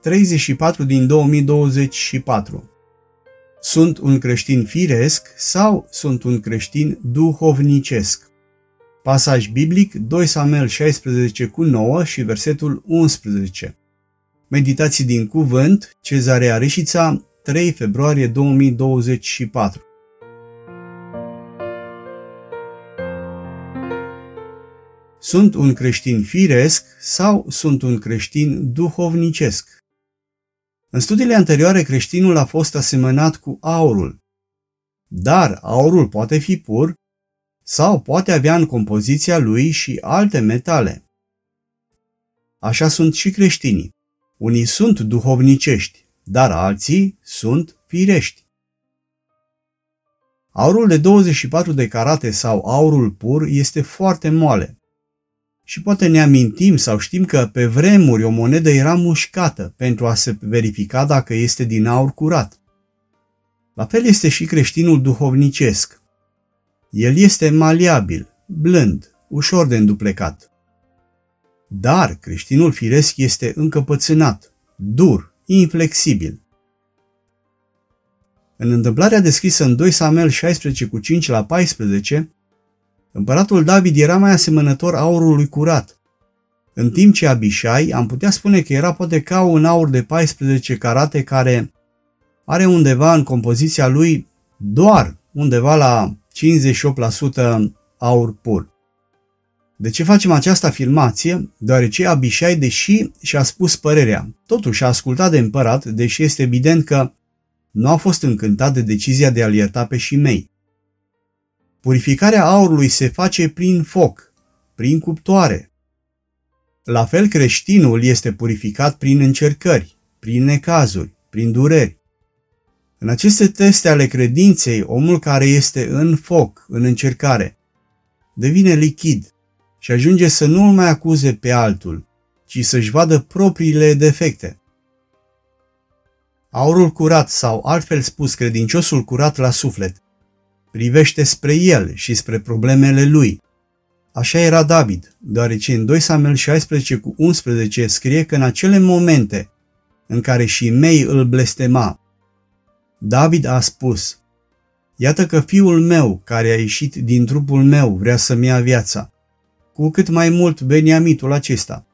34 din 2024. Sunt un creștin firesc sau sunt un creștin duhovnicesc? Pasaj biblic 2 Samuel 16 cu 9 și versetul 11. Meditații din cuvânt, Cezarea Reșița, 3 februarie 2024. Sunt un creștin firesc sau sunt un creștin duhovnicesc? În studiile anterioare, creștinul a fost asemănat cu aurul. Dar aurul poate fi pur sau poate avea în compoziția lui și alte metale. Așa sunt și creștinii. Unii sunt duhovnicești, dar alții sunt firești. Aurul de 24 de carate sau aurul pur este foarte moale. Și poate ne amintim sau știm că pe vremuri o monedă era mușcată pentru a se verifica dacă este din aur curat. La fel este și creștinul duhovnicesc. El este maliabil, blând, ușor de înduplecat. Dar creștinul firesc este încăpățânat, dur, inflexibil. În întâmplarea descrisă în 2 Samuel 16 cu 5 la 14, Împăratul David era mai asemănător aurului curat, în timp ce Abishai am putea spune că era poate ca un aur de 14 carate care are undeva în compoziția lui doar undeva la 58% aur pur. De ce facem această afirmație? Deoarece Abishai, deși și-a spus părerea, totuși a ascultat de împărat, deși este evident că nu a fost încântat de decizia de a-l ierta pe Shimei. Purificarea aurului se face prin foc, prin cuptoare. La fel creștinul este purificat prin încercări, prin necazuri, prin dureri. În aceste teste ale credinței, omul care este în foc, în încercare, devine lichid și ajunge să nu îl mai acuze pe altul, ci să-și vadă propriile defecte. Aurul curat sau altfel spus credinciosul curat la suflet privește spre el și spre problemele lui. Așa era David, deoarece în 2 Samuel 16 cu 11 scrie că în acele momente în care și mei îl blestema, David a spus, Iată că fiul meu, care a ieșit din trupul meu, vrea să-mi ia viața. Cu cât mai mult Beniamitul acesta.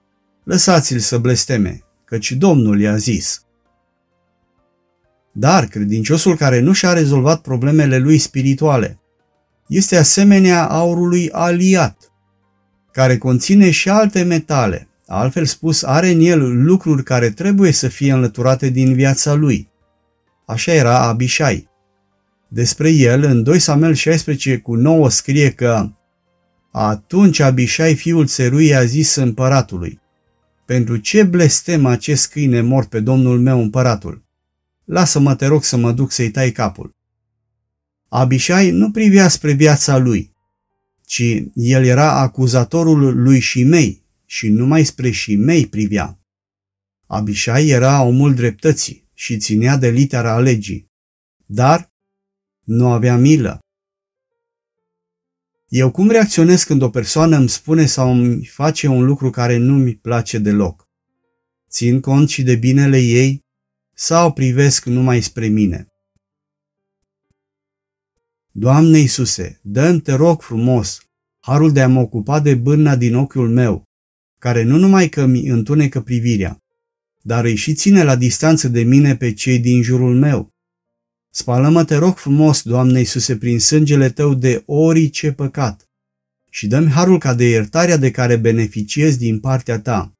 Lăsați-l să blesteme, căci Domnul i-a zis. Dar credinciosul care nu și-a rezolvat problemele lui spirituale este asemenea aurului aliat, care conține și alte metale, altfel spus are în el lucruri care trebuie să fie înlăturate din viața lui. Așa era Abishai. Despre el, în 2 Samuel 16 cu 9 scrie că atunci Abishai, fiul țerui, a zis împăratului, Pentru ce blestem acest câine mort pe domnul meu împăratul? Lasă-mă te rog să mă duc să-i tai capul. Abishai nu privea spre viața lui, ci el era acuzatorul lui Shimei și numai spre Shimei privea. Abishai era omul dreptății și ținea de litera legii, dar nu avea milă. Eu cum reacționez când o persoană îmi spune sau îmi face un lucru care nu mi place deloc? Țin cont și de binele ei sau privesc numai spre mine? Doamne Iisuse, dă te rog frumos, harul de a mă ocupa de bârna din ochiul meu, care nu numai că mi întunecă privirea, dar îi și ține la distanță de mine pe cei din jurul meu. Spală-mă, te rog frumos, Doamne Iisuse, prin sângele Tău de orice păcat și dă-mi harul ca de iertarea de care beneficiez din partea Ta,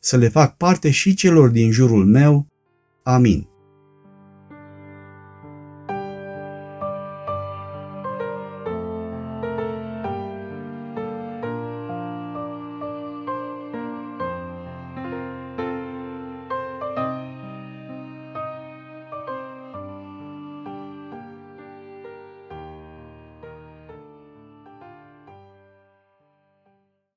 să le fac parte și celor din jurul meu, Amin.